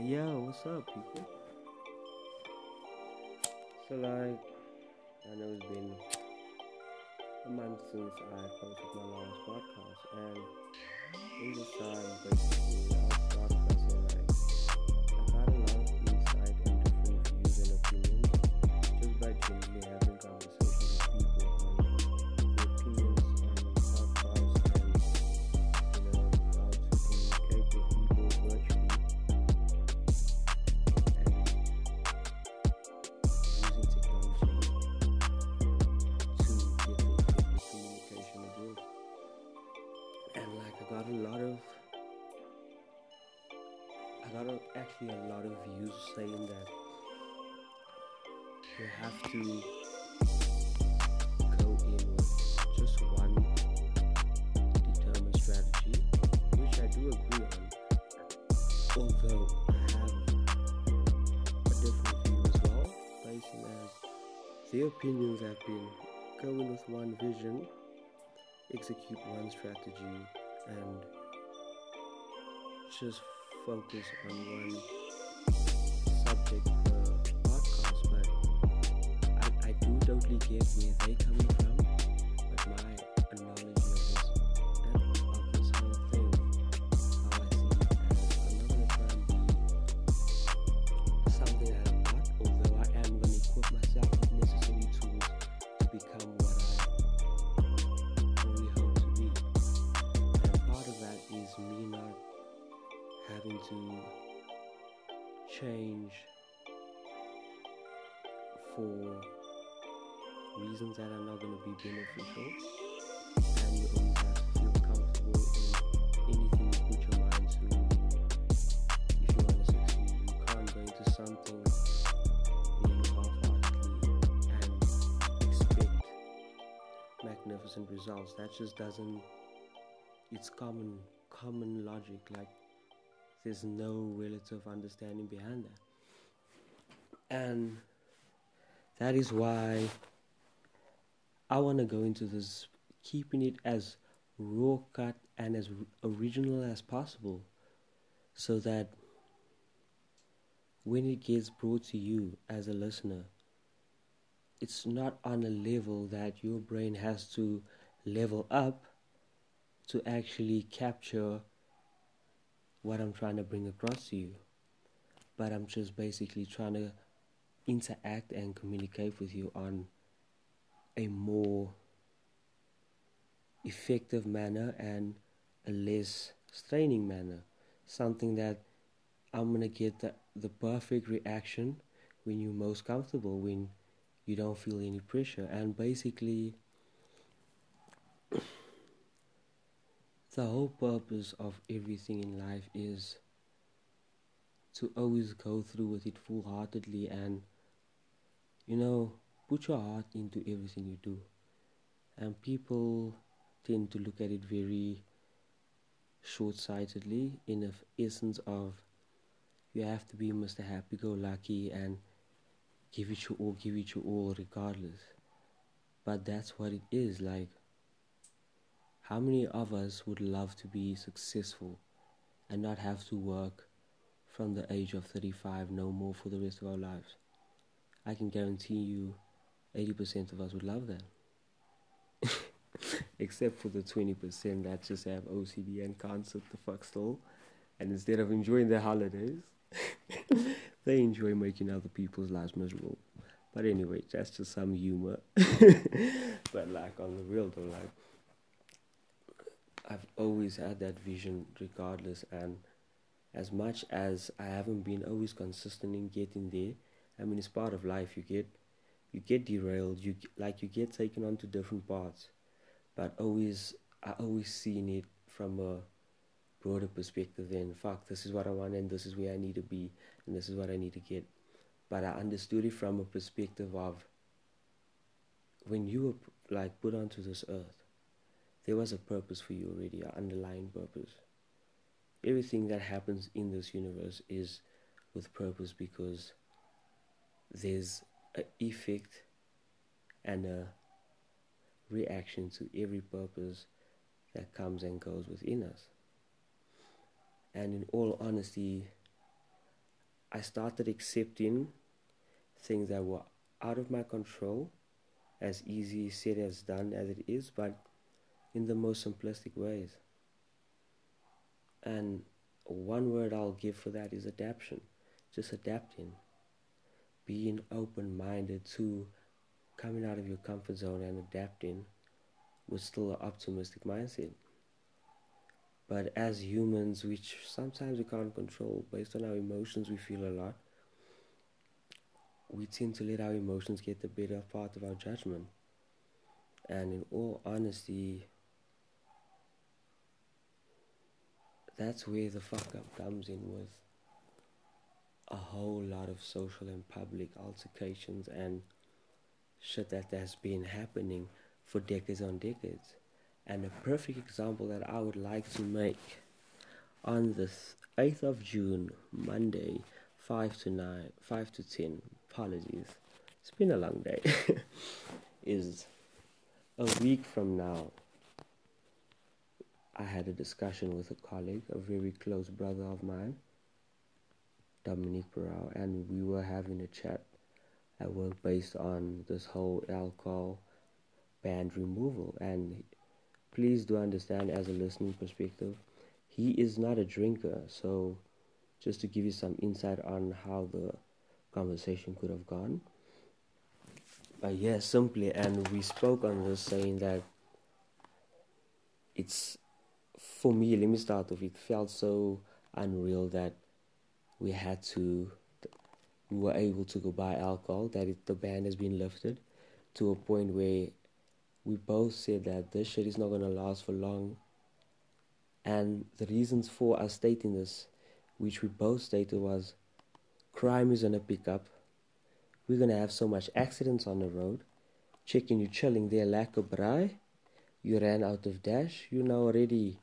Yeah, what's up, people? So, like, I know it's been a month since I posted my last podcast, and in this time, basically, I'll got a lot of I got a, actually a lot of views saying that you have to go in with just one determined strategy, which I do agree on. Although I have a different view as well, basing as their opinions have been going with one vision, execute one strategy, and just focus on one subject per podcast. But I, I do totally get where they're coming from, but my And you have to feel comfortable in anything you put your mind to if you want to succeed. You can't go into something half-heartedly and expect magnificent results. That just doesn't. It's common common logic. Like there's no relative understanding behind that, and that is why I want to go into this, keeping it as raw cut and as original as possible so that when it gets brought to you as a listener, it's not on a level that your brain has to level up to actually capture what I'm trying to bring across to you. But I'm just basically trying to interact and communicate with you on a more effective manner and a less straining manner. Something that I'm gonna get the, the perfect reaction when you're most comfortable, when you don't feel any pressure. And basically, the whole purpose of everything in life is to always go through with it full heartedly and, you know, put your heart into everything you do. And people tend to look at it very short sightedly in the essence of you have to be Mr. Happy Go Lucky and give it your all, give it your all regardless. But that's what it is like. How many of us would love to be successful and not have to work from the age of 35 no more for the rest of our lives? I can guarantee you 80% of us would love that. Except for the 20% that just have OCD and can't sit the fuck still. And instead of enjoying their holidays, they enjoy making other people's lives miserable. But anyway, that's just some humor. but like on the real though, like I've always had that vision regardless and as much as I haven't been always consistent in getting there, I mean it's part of life. You get you get derailed, you like you get taken onto different paths. But always I always seen it from a broader perspective then fuck this is what I want and this is where I need to be and this is what I need to get. But I understood it from a perspective of when you were like put onto this earth, there was a purpose for you already, an underlying purpose. Everything that happens in this universe is with purpose because there's an effect and a reaction to every purpose that comes and goes within us. And in all honesty, I started accepting things that were out of my control, as easy said as done as it is, but in the most simplistic ways. And one word I'll give for that is adaptation. Just adapting. Being open minded to coming out of your comfort zone and adapting with still an optimistic mindset. But as humans, which sometimes we can't control, based on our emotions, we feel a lot. We tend to let our emotions get the better part of our judgment. And in all honesty, that's where the fuck up comes in with a whole lot of social and public altercations and shit that has been happening for decades on decades. And a perfect example that I would like to make on the 8th of June, Monday, 5 to 9, 5 to 10, apologies, it's been a long day, is a week from now. I had a discussion with a colleague, a very close brother of mine, Dominique Barrow, and we were having a chat at work based on this whole alcohol ban removal. And please do understand, as a listening perspective, he is not a drinker. So, just to give you some insight on how the conversation could have gone. But yeah, simply, and we spoke on this saying that it's for me, let me start off. It felt so unreal that we had to, we were able to go buy alcohol, that it, the ban has been lifted to a point where we both said that this shit is not going to last for long. And the reasons for us stating this, which we both stated, was crime is going to pick up. We're going to have so much accidents on the road. Checking you chilling there, lack of braai. You ran out of dash. you now already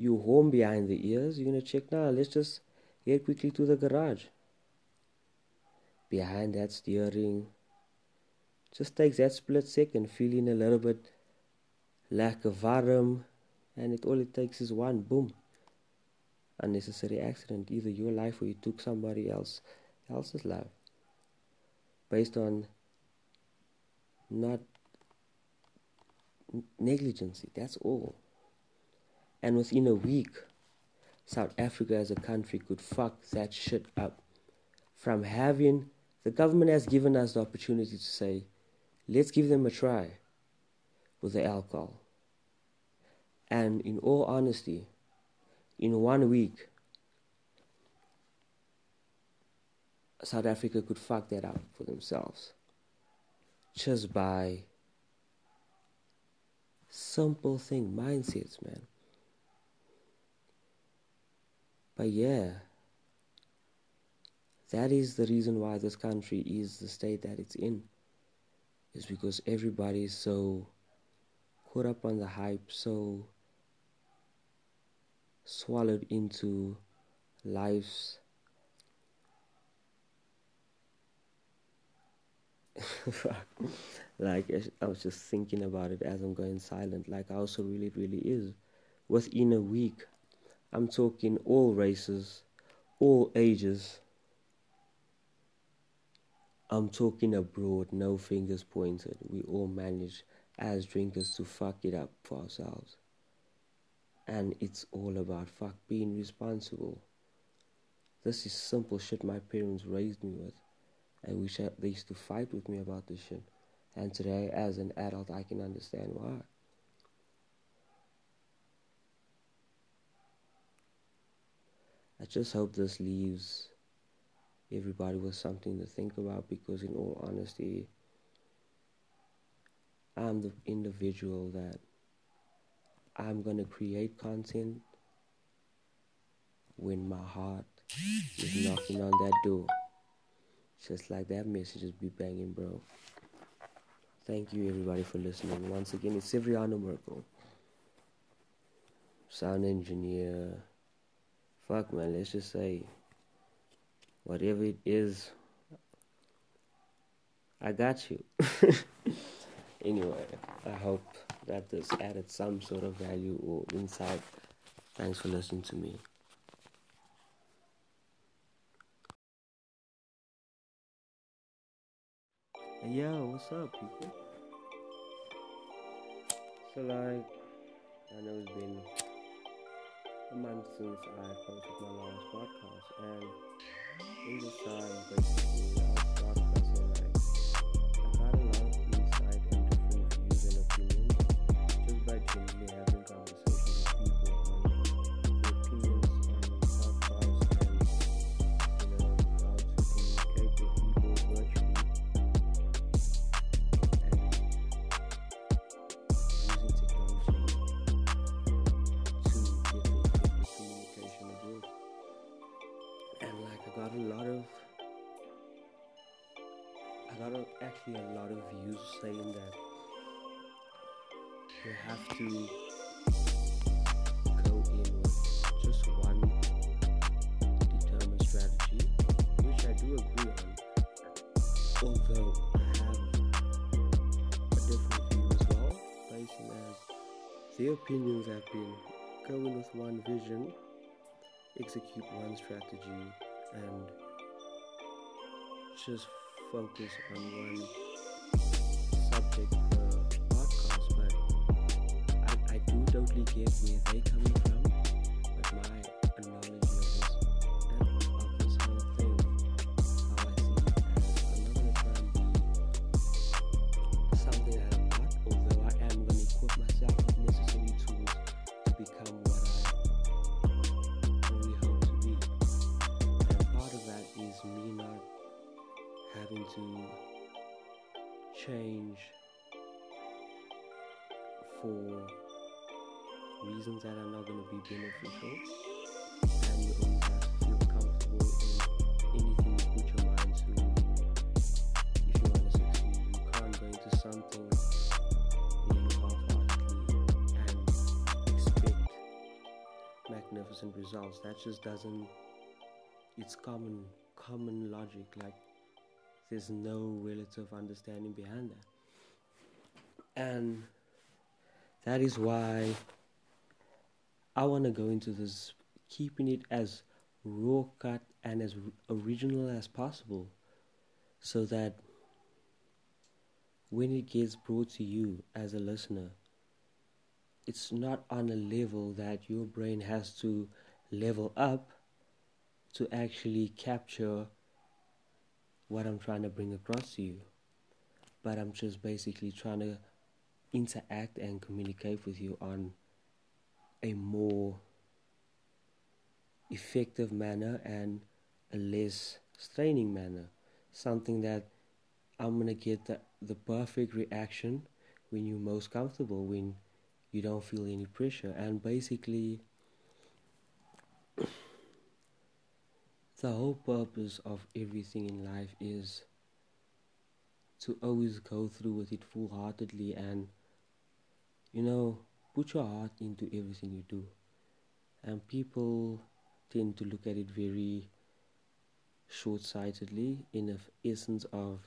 you home behind the ears, you're gonna check now. Let's just get quickly to the garage. Behind that steering, just takes that split second, feeling a little bit lack of varm, and it all it takes is one boom. Unnecessary accident, either your life or you took somebody else else's life. Based on not negligence, that's all. And within a week, South Africa as a country could fuck that shit up. From having, the government has given us the opportunity to say, let's give them a try with the alcohol. And in all honesty, in one week, South Africa could fuck that up for themselves just by simple thing mindsets, man. But yeah, that is the reason why this country is the state that it's in. Is because everybody is so caught up on the hype, so swallowed into life's like I was just thinking about it as I'm going silent. Like how so really, really is. Within a week, I'm talking all races, all ages. I'm talking abroad, no fingers pointed. We all manage as drinkers to fuck it up for ourselves. And it's all about fuck being responsible. This is simple shit my parents raised me with. I wish they used to fight with me about this shit. And today, as an adult, I can understand why. I just hope this leaves everybody with something to think about because, in all honesty, I'm the individual that I'm gonna create content when my heart is knocking on that door. Just like that message is be banging, bro. Thank you, everybody, for listening. Once again, it's Severiano Merkel, sound engineer fuck man, let's just say whatever it is, I got you. anyway, I hope that this added some sort of value or insight. Thanks for listening to me. Yo, what's up, people? So, like, I know it's been a month since I posted my last podcast, and in this time, basically, uh, got a lot of I got a, actually a lot of views saying that you have to go in with just one determined strategy, which I do agree on. Although I have a different view as well, basing as their opinions have been going with one vision, execute one strategy, and just focus on one subject per podcast. But I, I do totally get where they coming from, beneficial. And you always have to feel comfortable in anything you put your mind to. If you want to succeed, you can't go into something you half-heartedly and expect magnificent results. That just doesn't. It's common common logic. Like there's no relative understanding behind that, and that is why I want to go into this, keeping it as raw cut and as original as possible, so that when it gets brought to you as a listener, it's not on a level that your brain has to level up to actually capture what I'm trying to bring across to you. But I'm just basically trying to interact and communicate with you on a more effective manner and a less straining manner. Something that I'm gonna get the, the perfect reaction when you're most comfortable, when you don't feel any pressure. And basically, the whole purpose of everything in life is to always go through with it full heartedly and, you know, put your heart into everything you do. And people tend to look at it very short sightedly, in the essence of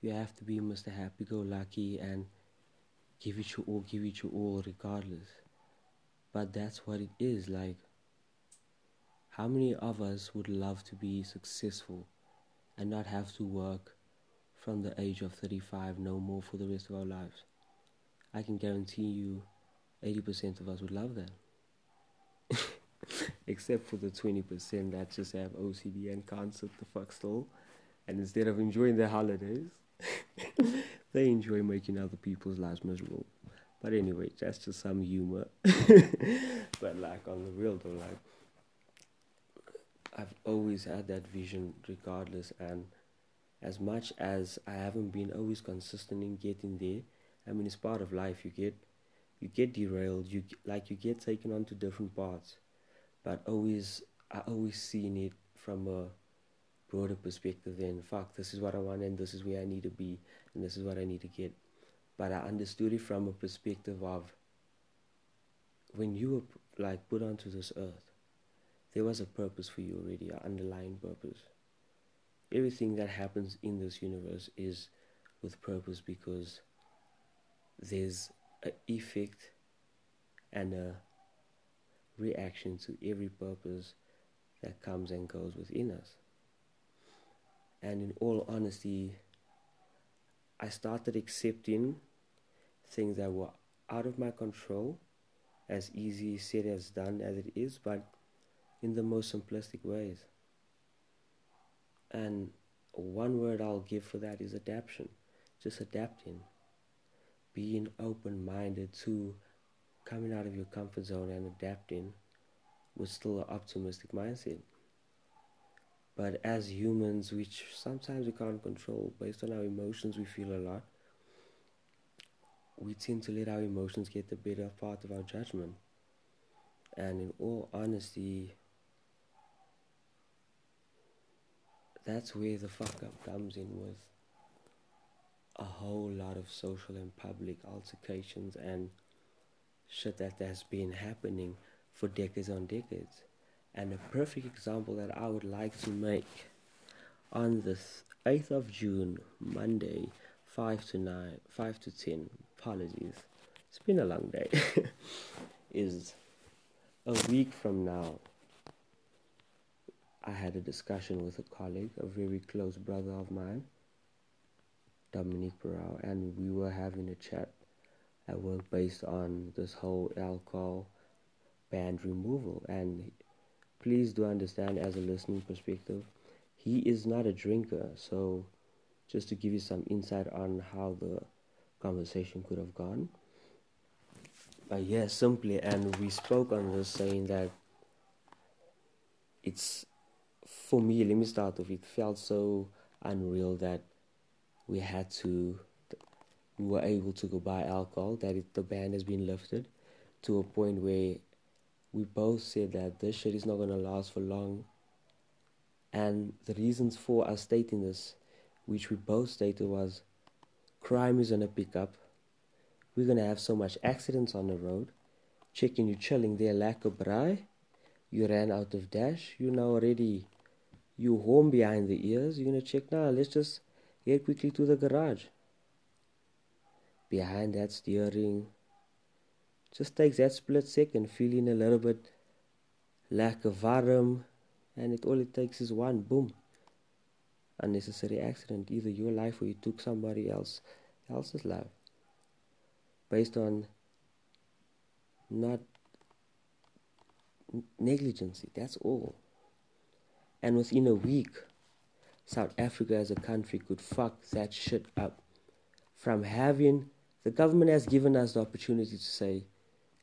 you have to be Mr. Happy Go Lucky and give it your all, give it your all, regardless. But that's what it is like. How many of us would love to be successful and not have to work from the age of 35 no more for the rest of our lives? I can guarantee you 80% of us would love that. Except for the 20% that just have OCD and can't sit the fuck still. And instead of enjoying their holidays, they enjoy making other people's lives miserable. But anyway, that's just some humor. but like on the real though, like I've always had that vision regardless and as much as I haven't been always consistent in getting there, I mean it's part of life. You get you get derailed, you like you get taken onto different paths. But always I always seen it from a broader perspective then fuck this is what I want and this is where I need to be and this is what I need to get. But I understood it from a perspective of when you were like put onto this earth, there was a purpose for you already, an underlying purpose. Everything that happens in this universe is with purpose because there's an effect and a reaction to every purpose that comes and goes within us. And in all honesty, I started accepting things that were out of my control, as easy said as done as it is, but in the most simplistic ways. And one word I'll give for that is adaptation. Just adapting. Being open minded to coming out of your comfort zone and adapting with still an optimistic mindset. But as humans, which sometimes we can't control based on our emotions, we feel a lot. We tend to let our emotions get the better part of our judgment. And in all honesty, that's where the fuck up comes in with a whole lot of social and public altercations and shit that has been happening for decades on decades. And a perfect example that I would like to make on the 8th of June, Monday, 5 to 9, 5 to 10, apologies, it's been a long day, is a week from now. I had a discussion with a colleague, a very close brother of mine, Dominique Barrow, and we were having a chat at work based on this whole alcohol ban removal. And please do understand, as a listening perspective, he is not a drinker. So, just to give you some insight on how the conversation could have gone. But yeah, simply, and we spoke on this saying that it's for me, let me start off. It felt so unreal that we had to, we were able to go buy alcohol, that it, the ban has been lifted to a point where we both said that this shit is not going to last for long. And the reasons for us stating this, which we both stated, was crime is going to pick up. We're going to have so much accidents on the road. Checking you chilling there like a braai. You ran out of dash. You now already you home behind the ears, you're gonna check now. Let's just get quickly to the garage. Behind that steering, just takes that split second, feeling a little bit lack of varm, and it all it takes is one boom. Unnecessary accident, either your life or you took somebody else else's life. Based on not negligency, that's all. And within a week, South Africa as a country could fuck that shit up. From having, the government has given us the opportunity to say,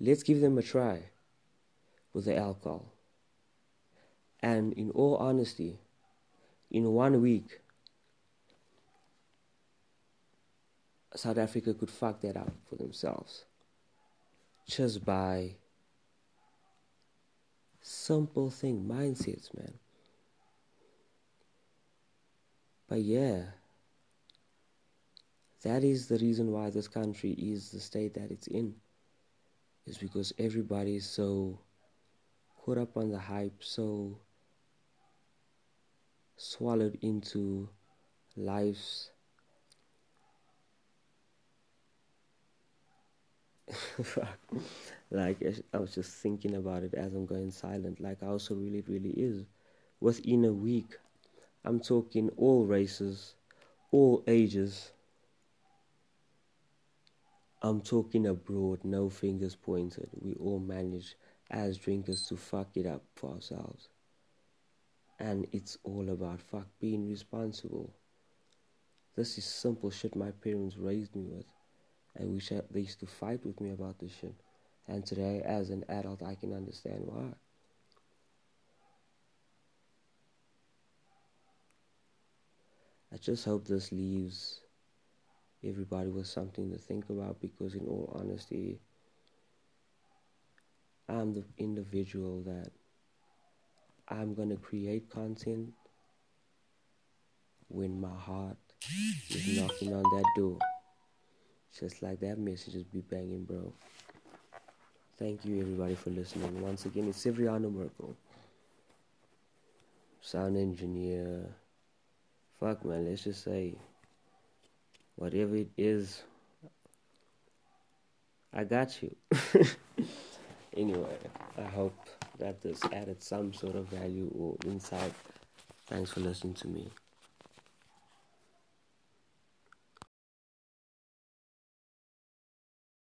let's give them a try with the alcohol. And in all honesty, in one week, South Africa could fuck that up for themselves just by simple thing mindsets, man. But yeah, that is the reason why this country is the state that it's in. Is because everybody is so caught up on the hype, so swallowed into life's like I was just thinking about it as I'm going silent. Like I also really, really is. Within a week, I'm talking all races, all ages. I'm talking abroad, no fingers pointed. We all manage as drinkers to fuck it up for ourselves. And it's all about fuck being responsible. This is simple shit my parents raised me with. I wish they used to fight with me about this shit. And today, as an adult, I can understand why. I just hope this leaves everybody with something to think about because, in all honesty, I'm the individual that I'm gonna create content when my heart is knocking on that door. Just like that message is be banging, bro. Thank you, everybody, for listening. Once again, it's Severiano Merkel, sound engineer fuck man, let's just say whatever it is, I got you. anyway, I hope that this added some sort of value or insight. Thanks for listening to me.